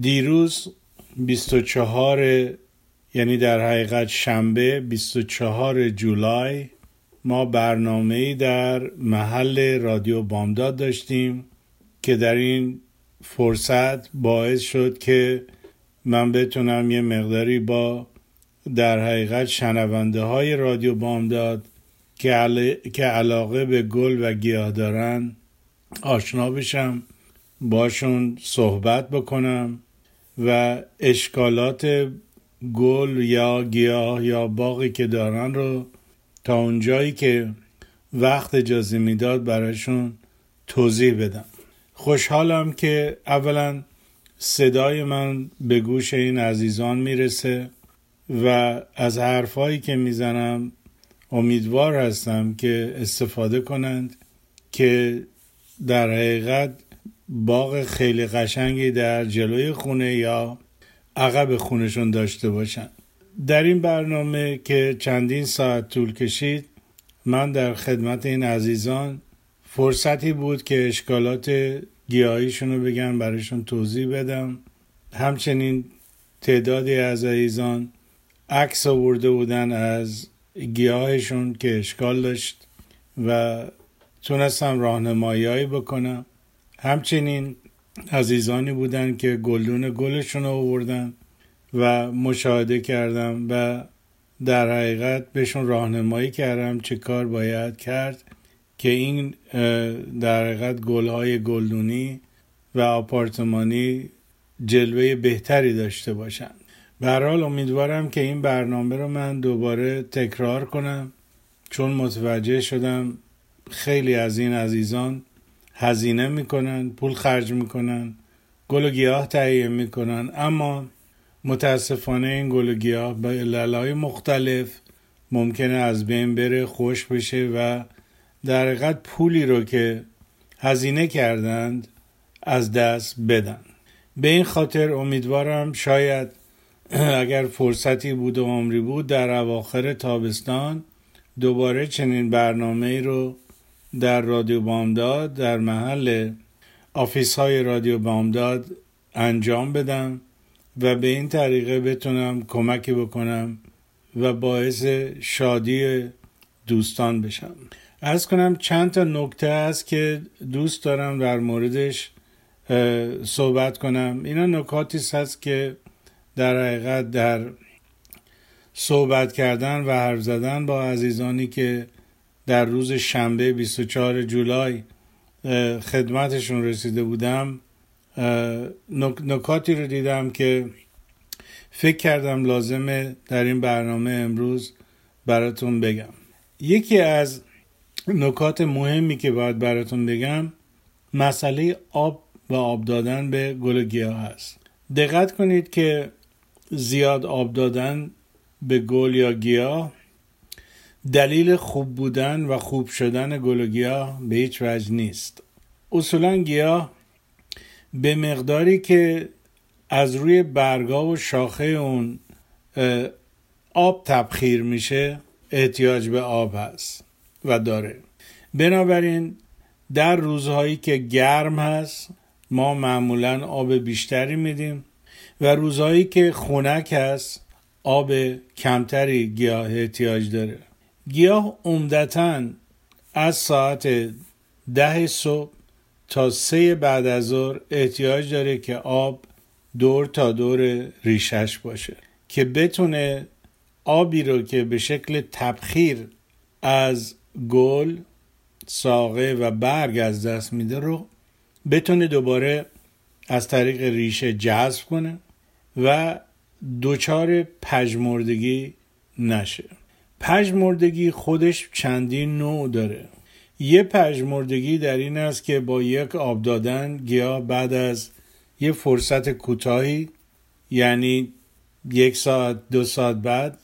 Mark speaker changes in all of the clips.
Speaker 1: دیروز 24 یعنی در حقیقت شنبه 24 جولای ما برنامه در محل رادیو بامداد داشتیم که در این فرصت باعث شد که من بتونم یه مقداری با در حقیقت شنونده های رادیو بامداد که, که علاقه به گل و گیاه دارن آشنا بشم باشون صحبت بکنم. و اشکالات گل یا گیاه یا باقی که دارن رو تا اونجایی که وقت اجازه می‌داد براشون توضیح بدم. خوشحالم که اولا صدای من به گوش این عزیزان می‌رسه و از حرفایی که می‌زنم امیدوار هستم که استفاده کنند که در حقیقت باغ خیلی قشنگی در جلوی خونه یا عقب خونشون داشته باشن. در این برنامه که چندین ساعت طول کشید من در خدمت این عزیزان فرصتی بود که اشکالات گیاهیشون رو بگم برایشون توضیح بدم. همچنین تعدادی از عزیزان عکس آورده بودن از گیاهشون که اشکال داشت و تونستم راهنمایی بکنم. همچنین عزیزانی بودن که گلدون گلشون رو آوردن و مشاهده کردم و در حقیقت بهشون راهنمایی کردم چه کار باید کرد که این در حقیقت گلهای گلدونی و آپارتمانی جلوه بهتری داشته باشن. به حال امیدوارم که این برنامه رو من دوباره تکرار کنم. چون متوجه شدم خیلی از این عزیزان هزینه می‌کنن پول خرج می‌کنن گل و گیاه تهیه می‌کنن. اما متاسفانه این گل و گیاه به عللهای مختلف ممکنه از بین بره خوش بشه و در حقیقت پولی رو که هزینه کردند از دست بدن. به این خاطر امیدوارم شاید اگر فرصتی بود و عمری بود در اواخر تابستان دوباره چنین برنامه رو در رادیو بامداد در محل آفیس های رادیو بامداد انجام بدم و به این طریقه بتونم کمکی بکنم و باعث شادی دوستان بشم. از کنم چند تا نکته هست که دوست دارم در موردش صحبت کنم. اینا نکاتی هست که در حقیقت در صحبت کردن و حرف زدن با عزیزانی که در روز شنبه 24 جولای خدمتشون رسیده بودم. نکاتی رو دیدم که فکر کردم لازمه در این برنامه امروز براتون بگم. یکی از نکات مهمی که باید براتون بگم مسئله آب و آب دادن به گل گیاه هست. دقت کنید که زیاد آب دادن به گل یا گیاه دلیل خوب بودن و خوب شدن گل و گیاه به هیچ وجه نیست. اصولا گیاه به مقداری که از روی برگا و شاخه اون آب تبخیر میشه احتیاج به آب هست و داره. بنابراین در روزهایی که گرم هست ما معمولا آب بیشتری میدیم و روزهایی که خنک هست آب کمتری گیاه احتیاج داره. گیاه عمدتا از ساعت ده صبح تا سه بعد از ظهر احتیاج داره که آب دور تا دور ریشش باشه که بتونه آبی رو که به شکل تبخیر از گل ساقه و برگ از دست میده رو بتونه دوباره از طریق ریشه جذب کنه و دوچار پژمردگی نشه. پژمردگی خودش چندین نوع داره. یه پژمردگی در این است که با یک آب دادن گیاه بعد از یه فرصت کوتاهی یعنی یک ساعت دو ساعت بعد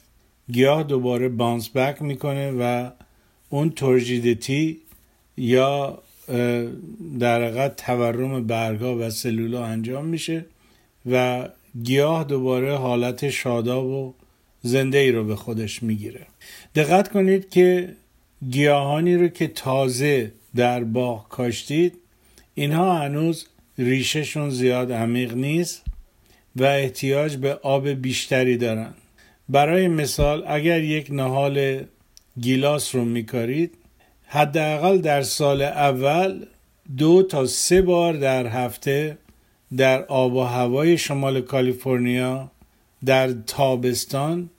Speaker 1: گیاه دوباره بانس بک می‌کنه و اون تورژیدتی یا در حقیقت تورم برگا و سلولا انجام میشه و گیاه دوباره حالت شاداب و زنده ای رو به خودش می‌گیره. دقت کنید که گیاهانی رو که تازه در باغ کاشتید اینها هنوز ریشهشون زیاد عمیق نیست و احتیاج به آب بیشتری دارن. برای مثال اگر یک نهال گیلاس رو میکارید حداقل در سال اول دو تا سه بار در هفته در آب و هوای شمال کالیفرنیا در تابستان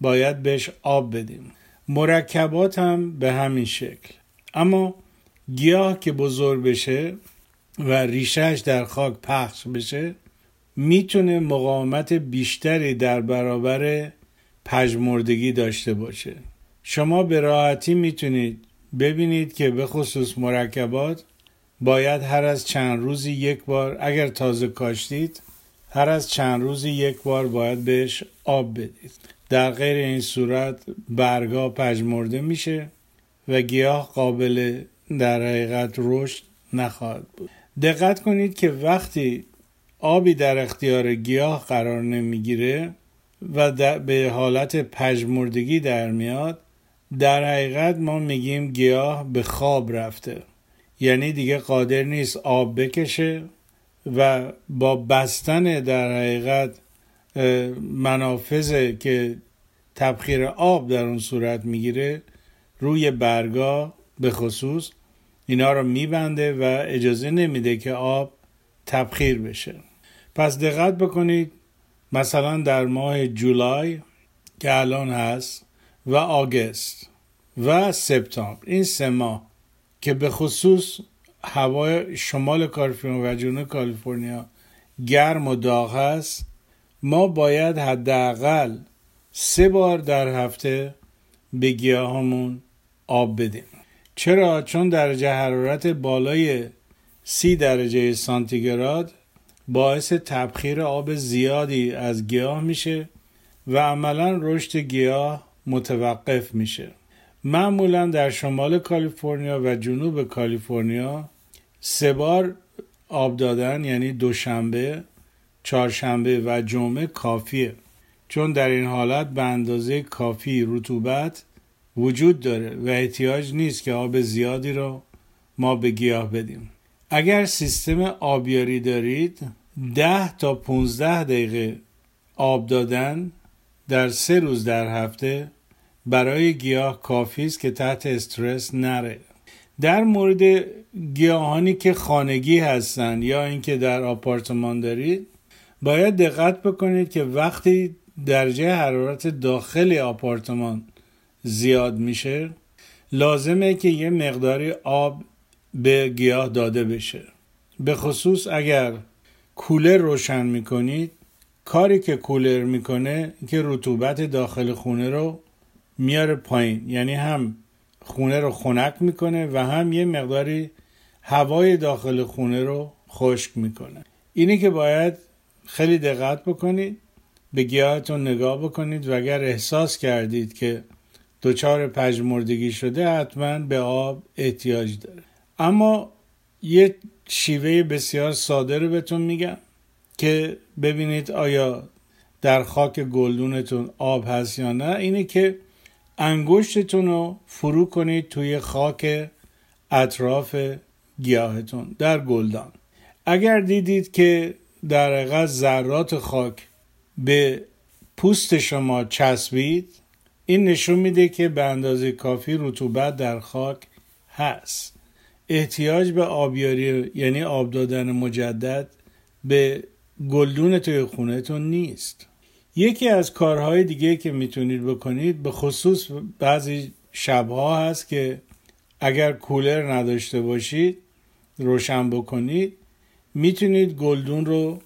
Speaker 1: باید بهش آب بدیم. مرکبات هم به همین شکل. اما گیاه که بزرگ بشه و ریشهش در خاک پخش بشه می‌تونه مقاومت بیشتری در برابر پژمردگی داشته باشه. شما به راحتی می‌تونید ببینید که به خصوص مرکبات باید هر از چند روزی یک بار اگر تازه کاشتید هر از چند روزی یک بار باید بهش آب بدید. در غیر این صورت برگا پژمرده میشه و گیاه قابل در حقیقت رشد نخواهد بود. دقت کنید که وقتی آبی در اختیار گیاه قرار نمی‌گیره و به حالت پژمردگی در میاد در حقیقت ما میگیم گیاه به خواب رفته. یعنی دیگه قادر نیست آب بکشه و با بستن در حقیقت منافذ که تبخیر آب در اون صورت می‌گیره روی برگا به خصوص اینا رو میبنده و اجازه نمیده که آب تبخیر بشه. پس دقت بکنید مثلا در ماه جولای که الان هست و آگست و سپتامبر این سه ماه که به خصوص هوای شمال کالیفرنیا و جنوب کالیفرنیا گرم و داغ هست ما باید حداقل سه بار در هفته به گیاهامون آب بدیم. چرا؟ چون درجه حرارت بالای سی درجه سانتیگراد باعث تبخیر آب زیادی از گیاه میشه و عملا رشد گیاه متوقف میشه. معمولا در شمال کالیفرنیا و جنوب کالیفرنیا سه بار آب دادن یعنی دوشنبه چهارشنبه و جمعه کافیه. چون در این حالت به اندازه کافی رطوبت وجود داره و احتیاج نیست که آب زیادی رو ما به گیاه بدیم. اگر سیستم آبیاری دارید ده تا 15 دقیقه آب دادن در سه روز در هفته برای گیاه کافی است که تحت استرس نره. در مورد گیاهانی که خانگی هستند یا اینکه در آپارتمان دارید باید دقت بکنید که وقتی درجه حرارت داخل آپارتمان زیاد میشه لازمه که یه مقداری آب به گیاه داده بشه. به خصوص اگر کولر روشن می‌کنید کاری که کولر می‌کنه که رطوبت داخل خونه رو میاره پایین. یعنی هم خونه رو خنک می‌کنه و هم یه مقداری هوای داخل خونه رو خشک می‌کنه. اینه که باید خیلی دقت بکنید به گیاهتون نگاه بکنید و اگر احساس کردید که دچار پژمردگی شده حتما به آب احتیاج داره. اما یه شیوه بسیار ساده رو بهتون میگم که ببینید آیا در خاک گلدونتون آب هست یا نه. اینه که انگشتتون رو فرو کنید توی خاک اطراف گیاهتون در گلدان. اگر دیدید که در حقیقت ذرات خاک به پوست شما چسبید این نشون میده که به اندازه کافی رطوبت در خاک هست. احتیاج به آبیاری یعنی آب دادن مجدد به گلدون توی خونهتون نیست. یکی از کارهای دیگه که می‌تونید بکنید به خصوص بعضی شبها هست که اگر کولر نداشته باشید روشن بکنید. می‌تونید گلدون رو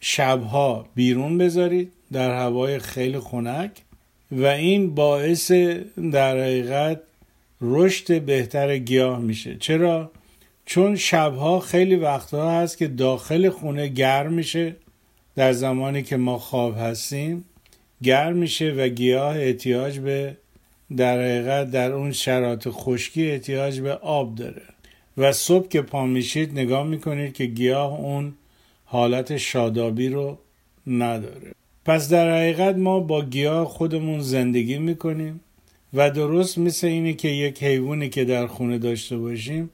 Speaker 1: شبها بیرون بذارید در هوای خیلی خنک و این باعث در حقیقت رشد بهتر گیاه میشه. چرا؟ چون شبها خیلی وقتها هست که داخل خونه گرم میشه. در زمانی که ما خواب هستیم گرم میشه و گیاه احتیاج به در حقیقت در اون شرایط خشکی احتیاج به آب داره. و صبح که پا میشید نگاه می‌کنید که گیاه اون حالت شادابی رو نداره. پس در حقیقت ما با گیاه خودمون زندگی می‌کنیم و درست مثل اینه که یک حیوانی که در خونه داشته باشیم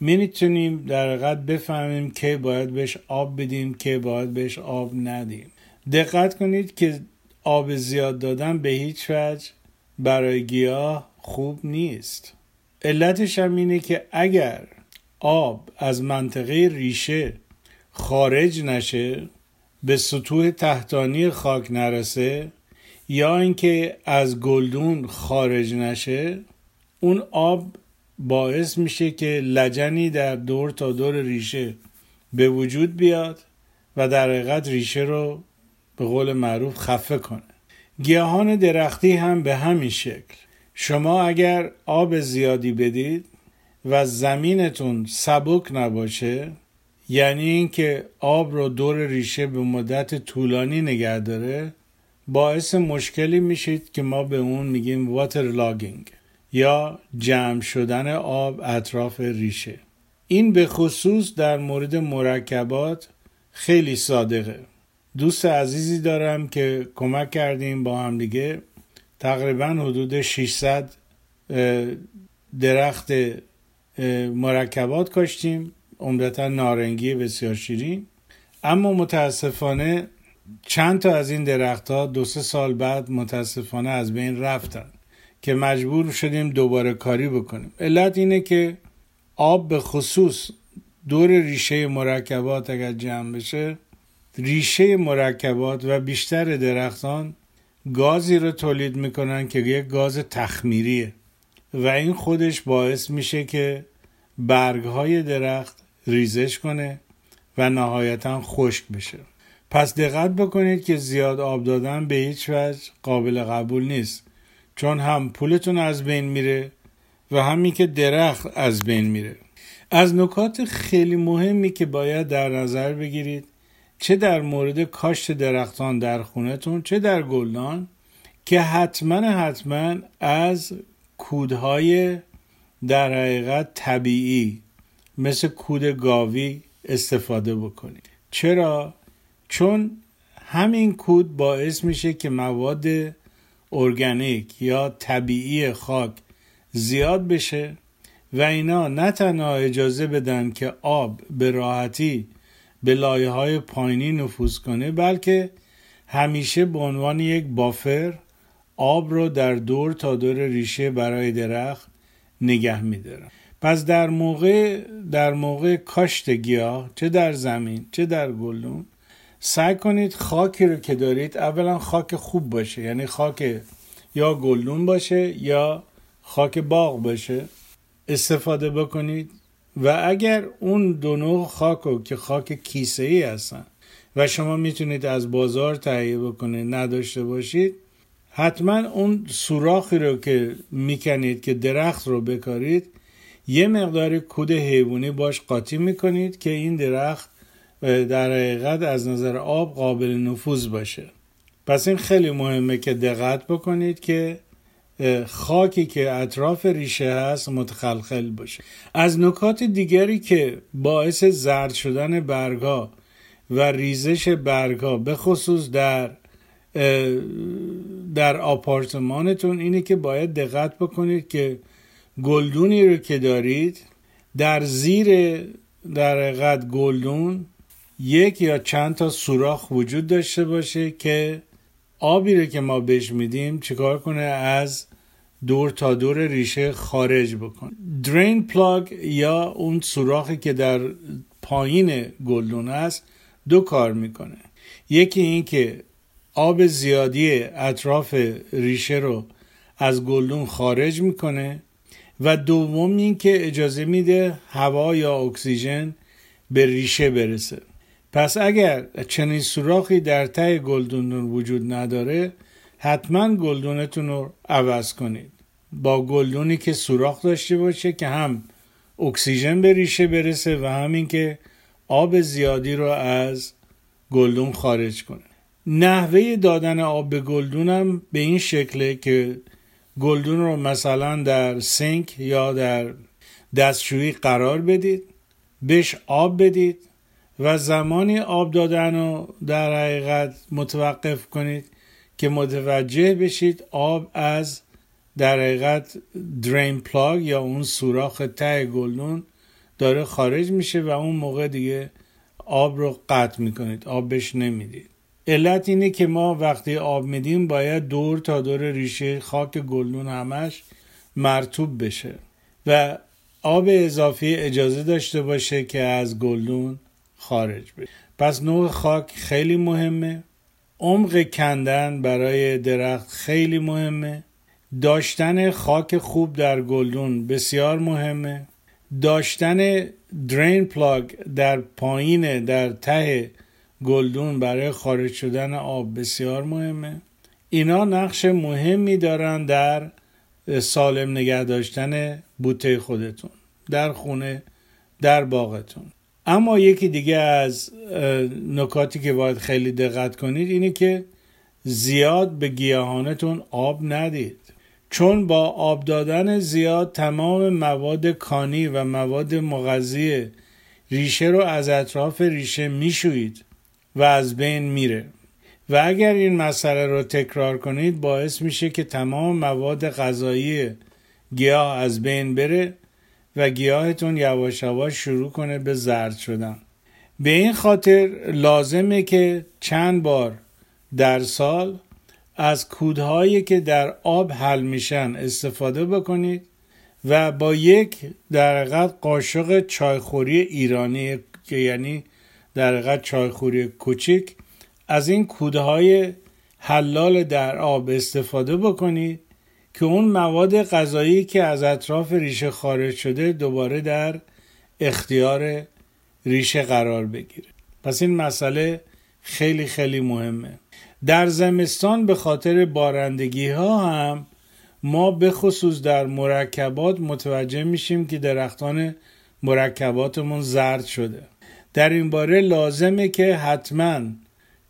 Speaker 1: می‌تونیم در حقیقت بفهمیم که باید بهش آب بدیم که باید بهش آب ندیم. دقت کنید که آب زیاد دادن به هیچ وجه برای گیاه خوب نیست. علتش هم اینه که اگر آب از منطقه ریشه خارج نشه به سطوح تحتانی خاک نرسه یا اینکه از گلدون خارج نشه اون آب باعث میشه که لجنی در دور تا دور ریشه به وجود بیاد و در حقیقت ریشه رو به قول معروف خفه کنه. گیاهان درختی هم به همین شکل. شما اگر آب زیادی بدید و زمینتون سبک نباشه یعنی اینکه آب رو دور ریشه به مدت طولانی نگه داره باعث مشکلی میشید که ما به اون میگیم واتر لاگینگ یا جمع شدن آب اطراف ریشه. این به خصوص در مورد مرکبات خیلی صادقه. دوست عزیزی دارم که کمک کردیم با هم دیگه. تقریبا حدود 600 درخت مرکبات کاشتیم. عمدتا نارنگی بسیار شیرین. اما متاسفانه چند تا از این درختها دو سه سال بعد متاسفانه از بین رفتن که مجبور شدیم دوباره کاری بکنیم. علت اینه که آب به خصوص دور ریشه مرکبات اگر جمع بشه ریشه مرکبات و بیشتر درختان گازی رو تولید می‌کنن که یک گاز تخمیریه. و این خودش باعث میشه که برگ های درخت ریزش کنه و نهایتا خشک بشه. پس دقت بکنید که زیاد آب دادن به هیچ وجه قابل قبول نیست چون هم پولتون از بین میره و همین که درخت از بین میره. از نکات خیلی مهمی که باید در نظر بگیرید چه در مورد کاشت درختان در خونتون چه در گلدان که حتما حتما از کودهای در حقیقت طبیعی مثل کود گاوی استفاده بکنید چرا؟ چون همین کود باعث میشه که مواد ارگانیک یا طبیعی خاک زیاد بشه و اینا نه تنها اجازه بدن که آب به راحتی به لایه های پایینی نفوذ کنه بلکه همیشه به عنوان یک بافر آب رو در دور تا دور ریشه برای درخت نگه میدارن پس در موقع در موقع کاشت گیاه چه در زمین چه در گلدون سعی کنید خاکی رو که دارید اولا خاک خوب باشه یعنی خاک یا گلدون باشه یا خاک باغ باشه استفاده بکنید. و اگر اون دو نوع خاک رو که خاک کیسه ای هستن و شما می‌تونید از بازار تهیه بکنید نداشته باشید حتما اون سوراخی رو که می‌کنید که درخت رو بکارید یه مقدار کود حیوانی باش قاطی می‌کنید که این درخت در حقیقت از نظر آب قابل نفوذ باشه. پس این خیلی مهمه که دقت بکنید که خاکی که اطراف ریشه هست متخلخل باشه. از نکات دیگری که باعث زرد شدن برگا و ریزش برگا به خصوص در در آپارتمانتون اینه که باید دقت بکنید که گلدونی رو که دارید در زیر در حقیقت گلدون یک یا چند تا سوراخ وجود داشته باشه که آبی رو که ما بهش میدیم چیکار کنه؟ از دور تا دور ریشه خارج بکنه. درین پلاگ یا اون سوراخی که در پایین گلدون است دو کار می‌کنه. یکی این که آب زیادی اطراف ریشه رو از گلدون خارج می‌کنه و دوم این که اجازه میده هوا یا اکسیژن به ریشه برسه. پس اگر چنین سوراخی در ته گلدونتون وجود نداره حتما گلدونتون رو عوض کنید. با گلدونی که سوراخ داشته باشه که هم اکسیژن به ریشه برسه و همین که آب زیادی رو از گلدون خارج کنه. نحوه دادن آب به گلدون هم به این شکله که گلدون رو مثلا در سینک یا در دستشویی قرار بدید بهش آب بدید و زمانی آب دادن رو در حقیقت متوقف کنید که متوجه بشید آب از در حقیقت drain plug یا اون سوراخ ته گلدون داره خارج میشه و اون موقع دیگه آب رو قطع می‌کنید آب بهش نمی‌دید. علت اینه که ما وقتی آب میدیم باید دور تا دور ریشه خاک گلدون همش مرتوب بشه و آب اضافی اجازه داشته باشه که از گلدون خارج بشه. پس نوع خاک خیلی مهمه. عمق کندن برای درخت خیلی مهمه. داشتن خاک خوب در گلدون بسیار مهمه. داشتن درین پلاگ در پایین در ته گلدون برای خارج شدن آب بسیار مهمه. اینا نقش مهمی دارن در سالم نگه داشتن بوته خودتون در خونه در باغتون. اما یکی دیگه از نکاتی که باید خیلی دقت کنید اینه که زیاد به گیاهانتون آب ندید. چون با آب دادن زیاد تمام مواد کانی و مواد مغذی ریشه رو از اطراف ریشه میشویید و از بین میره. و اگر این مسئله رو تکرار کنید باعث میشه که تمام مواد غذایی گیاه از بین بره و گیاهتون یواش یواش شروع کنه به زرد شدن. به این خاطر لازمه که چند بار در سال از کودهایی که در آب حل میشن استفاده بکنید و با یک در قاشق چایخوری ایرانی که یعنی در چایخوری کوچیک از این کوده های حلال در آب استفاده بکنید که اون مواد غذایی که از اطراف ریشه خارج شده دوباره در اختیار ریشه قرار بگیره. پس این مسئله خیلی خیلی مهمه. در زمستان به خاطر بارندگی ها هم ما به خصوص در مرکبات متوجه میشیم که درختان مرکباتمون زرد شده. در این باره لازمه که حتما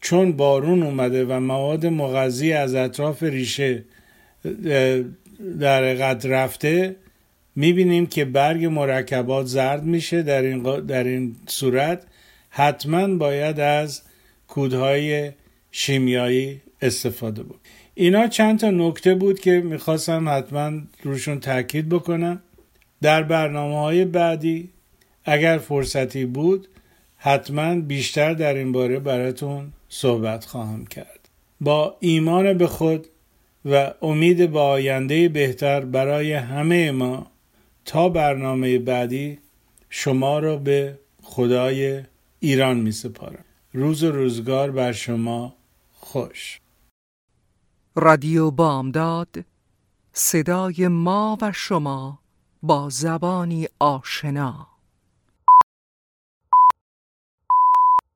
Speaker 1: چون بارون اومده و مواد مغذی از اطراف ریشه در قد رفته می‌بینیم که برگ مرکبات زرد میشه در این, در این صورت. حتما باید از کودهای شیمیایی استفاده بود اینا چند تا نکته بود که می‌خواستم حتما روشون تاکید بکنم. در برنامه های بعدی اگر فرصتی بود حتما بیشتر در این باره براتون صحبت خواهم کرد. با ایمان به خود و امید به آینده بهتر برای همه ما. تا برنامه بعدی شما را به خدای ایران می سپارم. روز و روزگار بر شما خوش.
Speaker 2: رادیو بامداد صدای ما و شما با زبانی آشنا.